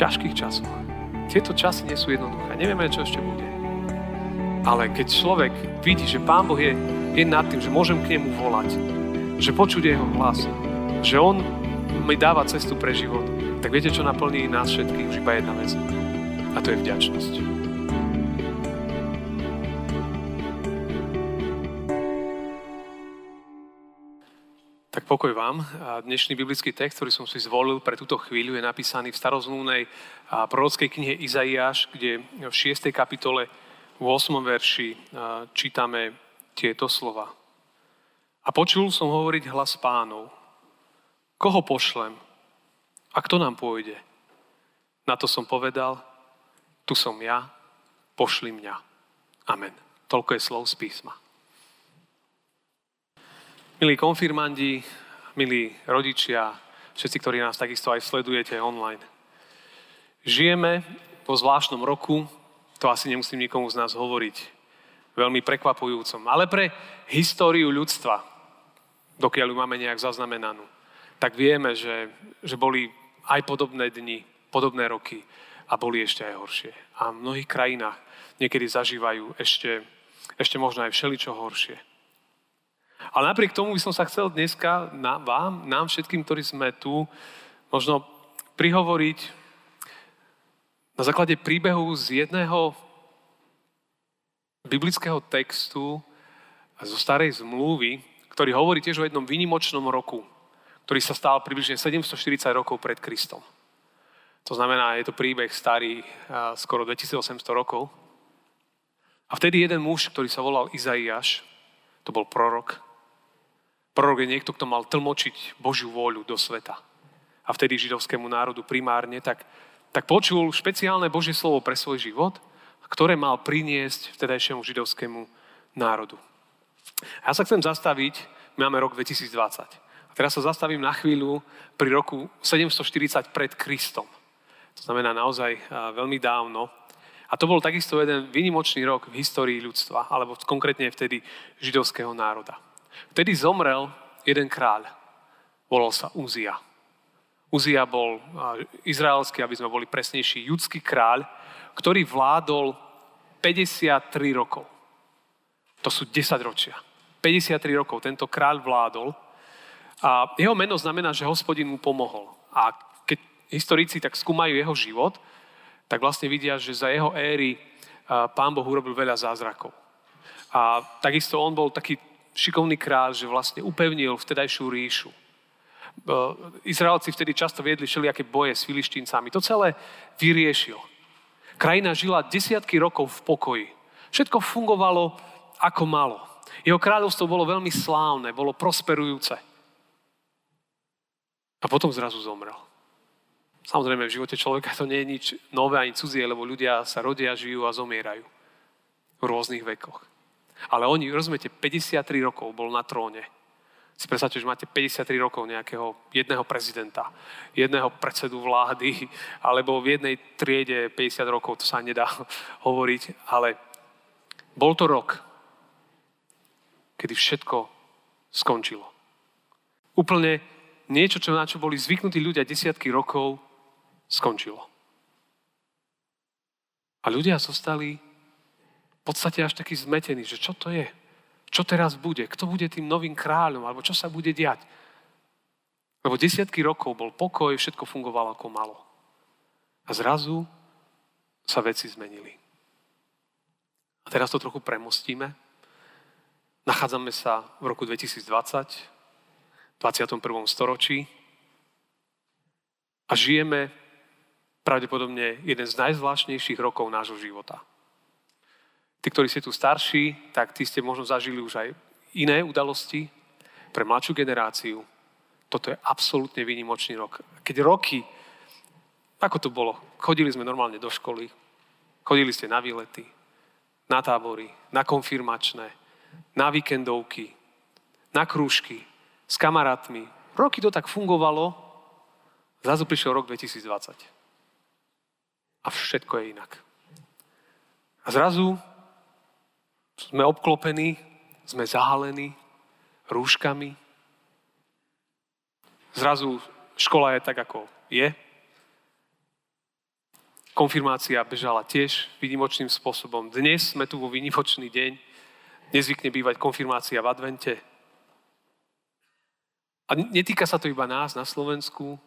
ťažkých časoch. Tieto časy nie sú jednoduché. Nevieme, čo ešte bude. Ale keď človek vidí, že Pán Boh je, je nad tým, že môžem k nemu volať, že počuť jeho hlas, že on mi dáva cestu pre život, tak viete, čo naplní nás všetkých? Už iba jedna vec. A to je vďačnosť. Tak pokoj vám. Dnešný biblický text, ktorý som si zvolil pre túto chvíľu, je napísaný v starozmluvnej prorockej knihe Izaiáš, kde v 6. kapitole v 8. verši čítame tieto slova. A počul som hovoriť hlas pánov. Koho pošlem? A kto nám pôjde? Na to som povedal, tu som ja, pošli mňa. Amen. Toľko je slov z písma. Milí konfirmandi, milí rodičia, všetci, ktorí nás takisto aj sledujete online. Žijeme vo zvláštnom roku, to asi nemusím nikomu z nás hovoriť, veľmi prekvapujúcom, ale pre históriu ľudstva, dokiaľ ju máme nejak zaznamenanú, tak vieme, že, že boli aj podobné dni, podobné roky a boli ešte aj horšie. A v mnohých krajinách niekedy zažívajú ešte, ešte možno aj všeličo horšie. Ale napriek tomu by som sa chcel dneska na, vám, nám všetkým, ktorí sme tu, možno prihovoriť na základe príbehu z jedného biblického textu zo starej zmluvy, ktorý hovorí tiež o jednom výnimočnom roku, ktorý sa stal približne 740 rokov pred Kristom. To znamená, je to príbeh starý skoro 2800 rokov. A vtedy jeden muž, ktorý sa volal Izaiáš, to bol prorok, Prorok je niekto, kto mal tlmočiť Božiu vôľu do sveta. A vtedy židovskému národu primárne, tak, tak počul špeciálne Božie slovo pre svoj život, ktoré mal priniesť vtedajšiemu židovskému národu. Ja sa chcem zastaviť, máme rok 2020. A teraz sa zastavím na chvíľu pri roku 740 pred Kristom. To znamená naozaj veľmi dávno. A to bol takisto jeden vynimočný rok v histórii ľudstva, alebo konkrétne vtedy židovského národa. Vtedy zomrel jeden kráľ. Volal sa Uzia. Uzia bol izraelský, aby sme boli presnejší, judský kráľ, ktorý vládol 53 rokov. To sú 10 ročia. 53 rokov tento kráľ vládol a jeho meno znamená, že hospodin mu pomohol. A keď historici tak skúmajú jeho život, tak vlastne vidia, že za jeho éry pán Boh urobil veľa zázrakov. A takisto on bol taký šikovný kráľ, že vlastne upevnil vtedajšiu ríšu. Izraelci vtedy často viedli všelijaké boje s filištíncami. To celé vyriešil. Krajina žila desiatky rokov v pokoji. Všetko fungovalo ako malo. Jeho kráľovstvo bolo veľmi slávne, bolo prosperujúce. A potom zrazu zomrel. Samozrejme, v živote človeka to nie je nič nové ani cudzie, lebo ľudia sa rodia, žijú a zomierajú v rôznych vekoch. Ale oni, rozumiete, 53 rokov bol na tróne. Si predstavte, že máte 53 rokov nejakého jedného prezidenta, jedného predsedu vlády, alebo v jednej triede 50 rokov, to sa nedá hovoriť, ale bol to rok, kedy všetko skončilo. Úplne niečo, čo, na čo boli zvyknutí ľudia desiatky rokov, skončilo. A ľudia zostali v podstate až taký zmetený, že čo to je? Čo teraz bude? Kto bude tým novým kráľom? Alebo čo sa bude diať? Lebo desiatky rokov bol pokoj, všetko fungovalo ako malo. A zrazu sa veci zmenili. A teraz to trochu premostíme. Nachádzame sa v roku 2020, v 21. storočí a žijeme pravdepodobne jeden z najzvláštnejších rokov nášho života. Tí, ktorí ste tu starší, tak tí ste možno zažili už aj iné udalosti. Pre mladšiu generáciu toto je absolútne výnimočný rok. Keď roky, ako to bolo? Chodili sme normálne do školy, chodili ste na výlety, na tábory, na konfirmačné, na víkendovky, na krúžky, s kamarátmi. Roky to tak fungovalo, zrazu prišiel rok 2020. A všetko je inak. A zrazu sme obklopení, sme zahalení rúškami. Zrazu škola je tak, ako je. Konfirmácia bežala tiež výnimočným spôsobom. Dnes sme tu vo výnimočný deň. Nezvykne bývať konfirmácia v advente. A netýka sa to iba nás na Slovensku,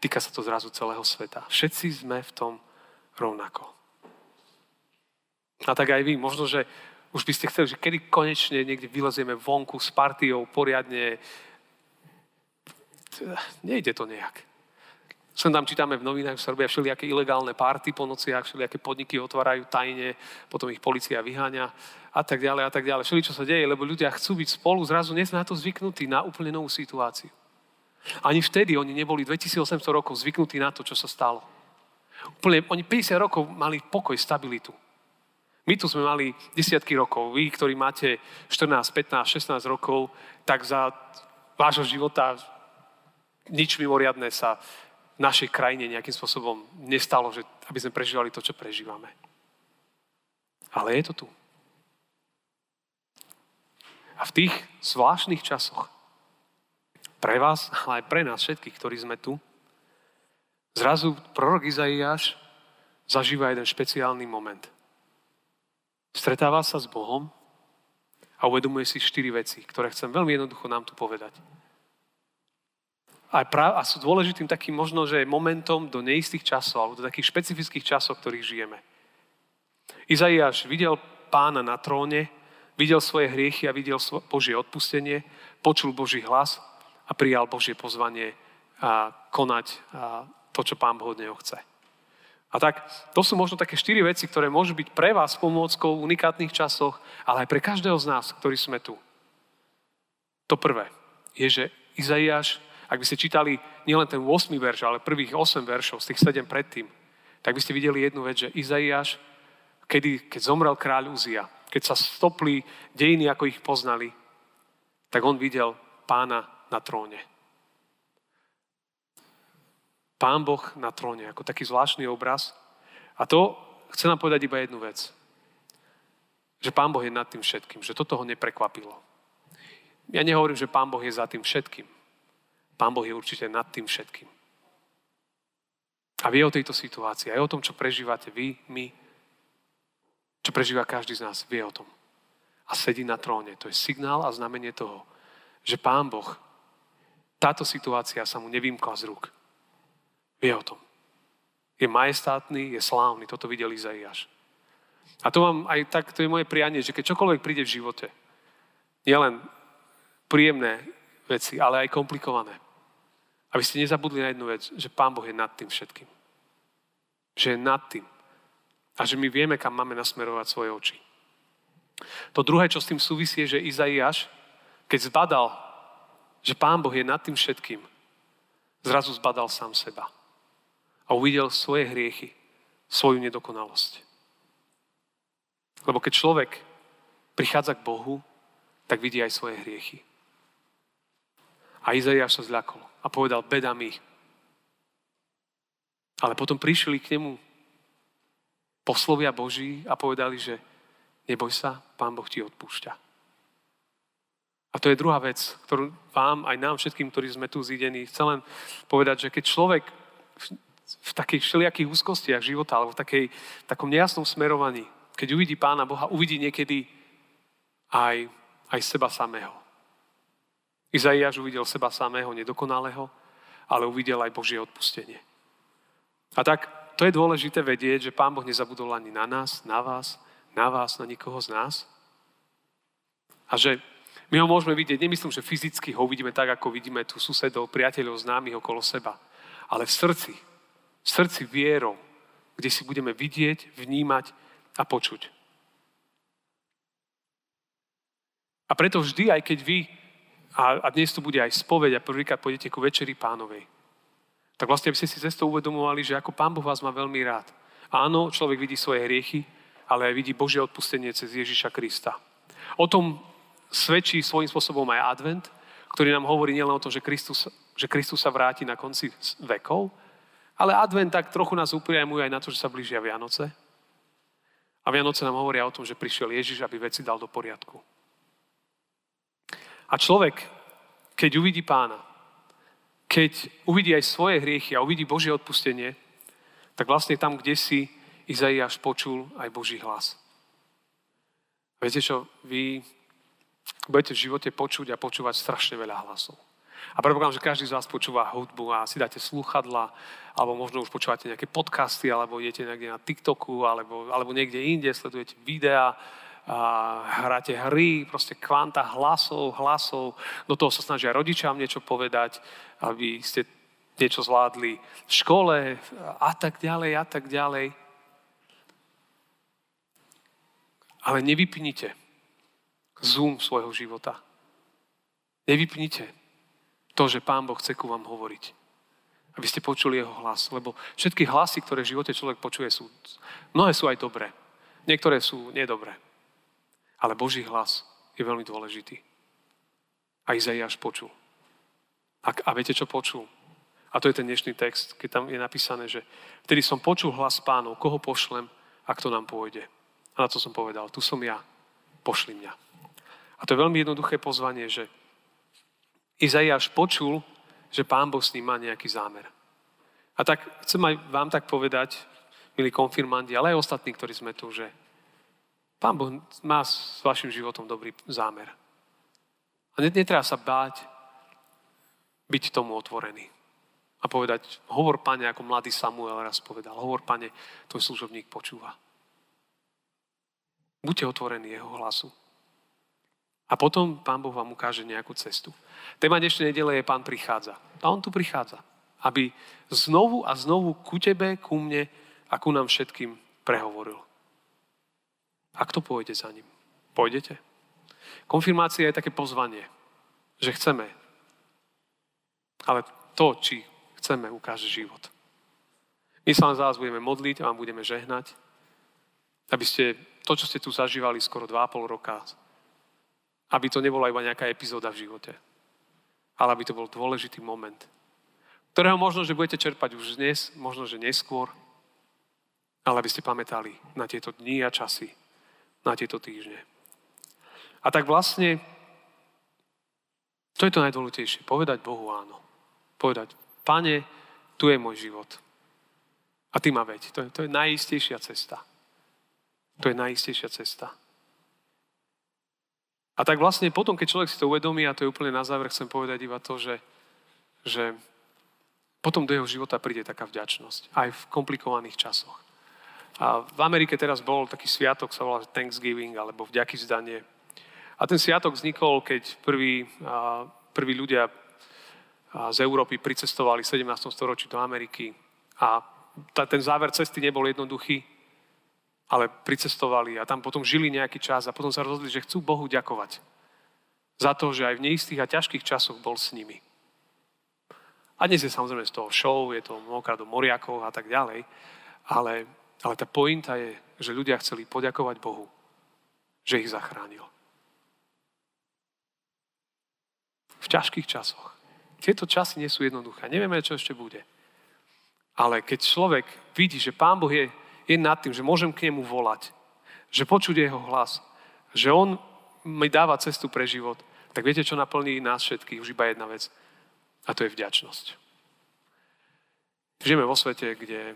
týka sa to zrazu celého sveta. Všetci sme v tom rovnako. A tak aj vy, možno, že už by ste chceli, že kedy konečne niekde vylezieme vonku s partiou poriadne. Nejde to nejak. Sem tam čítame v novinách, že sa robia všelijaké ilegálne párty po nociach, všelijaké podniky otvárajú tajne, potom ich policia vyháňa a tak ďalej a tak ďalej. Všeli, čo sa deje, lebo ľudia chcú byť spolu, zrazu nie na to zvyknutí, na úplne novú situáciu. Ani vtedy oni neboli 2800 rokov zvyknutí na to, čo sa stalo. Úplne, oni 50 rokov mali pokoj, stabilitu. My tu sme mali desiatky rokov. Vy, ktorí máte 14, 15, 16 rokov, tak za vášho života nič mimoriadné sa v našej krajine nejakým spôsobom nestalo, že, aby sme prežívali to, čo prežívame. Ale je to tu. A v tých zvláštnych časoch, pre vás, ale aj pre nás všetkých, ktorí sme tu, zrazu prorok Izaiáš zažíva jeden špeciálny moment. Stretáva sa s Bohom a uvedomuje si štyri veci, ktoré chcem veľmi jednoducho nám tu povedať a, prav, a sú dôležitým takým možno, že momentom do neistých časov, alebo do takých špecifických časov, v ktorých žijeme. Izaiáš videl pána na tróne, videl svoje hriechy a videl Božie odpustenie, počul Boží hlas a prijal Božie pozvanie a konať a to, čo pán Boh od neho chce. A tak to sú možno také štyri veci, ktoré môžu byť pre vás pomôckou v unikátnych časoch, ale aj pre každého z nás, ktorí sme tu. To prvé je, že Izaiáš ak by ste čítali nielen ten 8. verš, ale prvých 8 veršov z tých 7 predtým, tak by ste videli jednu vec, že Izaiáš, kedy, keď zomrel kráľ Uzia, keď sa stopli dejiny, ako ich poznali, tak on videl pána na tróne. Pán Boh na tróne, ako taký zvláštny obraz. A to chce nám povedať iba jednu vec. Že Pán Boh je nad tým všetkým, že toto ho neprekvapilo. Ja nehovorím, že Pán Boh je za tým všetkým. Pán Boh je určite nad tým všetkým. A vie o tejto situácii, aj o tom, čo prežívate vy, my, čo prežíva každý z nás, vie o tom. A sedí na tróne. To je signál a znamenie toho, že Pán Boh, táto situácia sa mu nevymkla z rúk. Vie o tom. Je majestátny, je slávny. Toto videl Izaiáš. A to mám aj tak, to je moje prianie, že keď čokoľvek príde v živote, nielen príjemné veci, ale aj komplikované. Aby ste nezabudli na jednu vec, že Pán Boh je nad tým všetkým. Že je nad tým. A že my vieme, kam máme nasmerovať svoje oči. To druhé, čo s tým súvisí, je, že Izaiáš, keď zbadal, že Pán Boh je nad tým všetkým, zrazu zbadal sám seba. A uvidel svoje hriechy, svoju nedokonalosť. Lebo keď človek prichádza k Bohu, tak vidí aj svoje hriechy. A Izaiáš sa zľakol a povedal, beda mi. Ale potom prišli k nemu poslovia Boží a povedali, že neboj sa, Pán Boh ti odpúšťa. A to je druhá vec, ktorú vám, aj nám všetkým, ktorí sme tu zidení, chcem len povedať, že keď človek v, takých všelijakých úzkostiach života alebo v takej, takom nejasnom smerovaní, keď uvidí Pána Boha, uvidí niekedy aj, aj seba samého. Izaiáš uvidel seba samého nedokonalého, ale uvidel aj Božie odpustenie. A tak to je dôležité vedieť, že Pán Boh nezabudol ani na nás, na vás, na vás, na nikoho z nás. A že my ho môžeme vidieť, nemyslím, že fyzicky ho uvidíme tak, ako vidíme tu susedov, priateľov, známych okolo seba, ale v srdci, v srdci vierou, kde si budeme vidieť, vnímať a počuť. A preto vždy, aj keď vy a, a dnes tu bude aj spoveď a prvýkrát pôjdete ku večeri pánovej. Tak vlastne, aby ste si cestou uvedomovali, že ako Pán Boh vás má veľmi rád. Áno, človek vidí svoje hriechy, ale aj vidí Božie odpustenie cez Ježiša Krista. O tom svedčí svojím spôsobom aj advent, ktorý nám hovorí nielen o tom, že Kristus, že Kristus sa vráti na konci vekov, ale advent tak trochu nás upriamuje aj na to, že sa blížia Vianoce. A Vianoce nám hovoria o tom, že prišiel Ježiš, aby veci dal do poriadku. A človek, keď uvidí pána, keď uvidí aj svoje hriechy a uvidí Božie odpustenie, tak vlastne tam, kde si Izaiáš počul aj Boží hlas. Viete čo, vy budete v živote počuť a počúvať strašne veľa hlasov. A predpokladám, že každý z vás počúva hudbu a si dáte slúchadla, alebo možno už počúvate nejaké podcasty, alebo idete niekde na TikToku, alebo, alebo niekde inde, sledujete videá, a hráte hry, proste kvanta hlasov, hlasov. Do toho sa snažia rodičám niečo povedať, aby ste niečo zvládli v škole a tak ďalej a tak ďalej. Ale nevypnite zoom svojho života. Nevypnite to, že Pán Boh chce ku vám hovoriť. Aby ste počuli jeho hlas. Lebo všetky hlasy, ktoré v živote človek počuje, sú, mnohé sú aj dobré. Niektoré sú nedobré. Ale Boží hlas je veľmi dôležitý. A Izaiáš počul. A, a viete, čo počul? A to je ten dnešný text, keď tam je napísané, že vtedy som počul hlas pánov, koho pošlem a kto nám pôjde. A na to som povedal, tu som ja, pošli mňa. A to je veľmi jednoduché pozvanie, že Izaiáš počul, že pán Boh s ním má nejaký zámer. A tak chcem aj vám tak povedať, milí konfirmandi, ale aj ostatní, ktorí sme tu, že Pán Boh má s vašim životom dobrý zámer. A netreba sa báť byť tomu otvorený. A povedať, hovor pane, ako mladý Samuel raz povedal, hovor pane, tvoj služobník počúva. Buďte otvorení jeho hlasu. A potom Pán Boh vám ukáže nejakú cestu. Téma dnešnej nedele je Pán prichádza. A On tu prichádza. Aby znovu a znovu ku tebe, ku mne a ku nám všetkým prehovoril. A kto pôjde za ním? Pôjdete? Konfirmácia je také pozvanie, že chceme. Ale to, či chceme, ukáže život. My sa len za vás budeme modliť a vám budeme žehnať, aby ste to, čo ste tu zažívali skoro 2,5 roka, aby to nebola iba nejaká epizóda v živote, ale aby to bol dôležitý moment, ktorého možno, že budete čerpať už dnes, možno, že neskôr, ale aby ste pamätali na tieto dni a časy, na tieto týždne. A tak vlastne to je to najdôležitejšie. Povedať Bohu áno. Povedať, pane, tu je môj život. A ty ma veď. To je, to je najistejšia cesta. To je najistejšia cesta. A tak vlastne potom, keď človek si to uvedomí, a to je úplne na záver, chcem povedať iba to, že, že potom do jeho života príde taká vďačnosť. Aj v komplikovaných časoch. A v Amerike teraz bol taký sviatok, sa volá Thanksgiving, alebo vďaky vzdanie. A ten sviatok vznikol, keď prví, prví ľudia z Európy pricestovali v 17. storočí do Ameriky. A ten záver cesty nebol jednoduchý, ale pricestovali a tam potom žili nejaký čas a potom sa rozhodli, že chcú Bohu ďakovať za to, že aj v neistých a ťažkých časoch bol s nimi. A dnes je samozrejme z toho show, je to mnohokrát do moriakov a tak ďalej, ale ale tá pointa je, že ľudia chceli poďakovať Bohu, že ich zachránil. V ťažkých časoch. Tieto časy nie sú jednoduché. Nevieme, čo ešte bude. Ale keď človek vidí, že Pán Boh je, je nad tým, že môžem k nemu volať, že počuť jeho hlas, že on mi dáva cestu pre život, tak viete, čo naplní nás všetkých? Už iba jedna vec. A to je vďačnosť. Žijeme vo svete, kde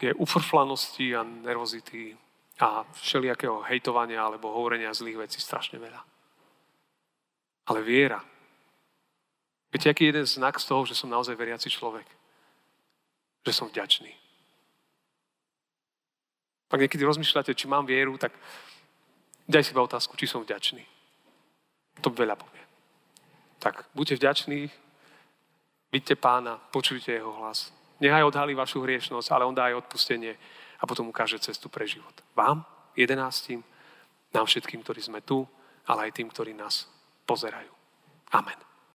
je ufrflanosti a nervozity a všelijakého hejtovania alebo hovorenia zlých vecí strašne veľa. Ale viera. Viete, aký je jeden znak z toho, že som naozaj veriaci človek? Že som vďačný. Ak niekedy rozmýšľate, či mám vieru, tak daj si iba otázku, či som vďačný. To veľa povie. Tak buďte vďační, vidíte pána, počujte jeho hlas. Nechaj odhalí vašu hriešnosť, ale on dá aj odpustenie a potom ukáže cestu pre život. Vám, jedenáctim, nám všetkým, ktorí sme tu, ale aj tým, ktorí nás pozerajú. Amen.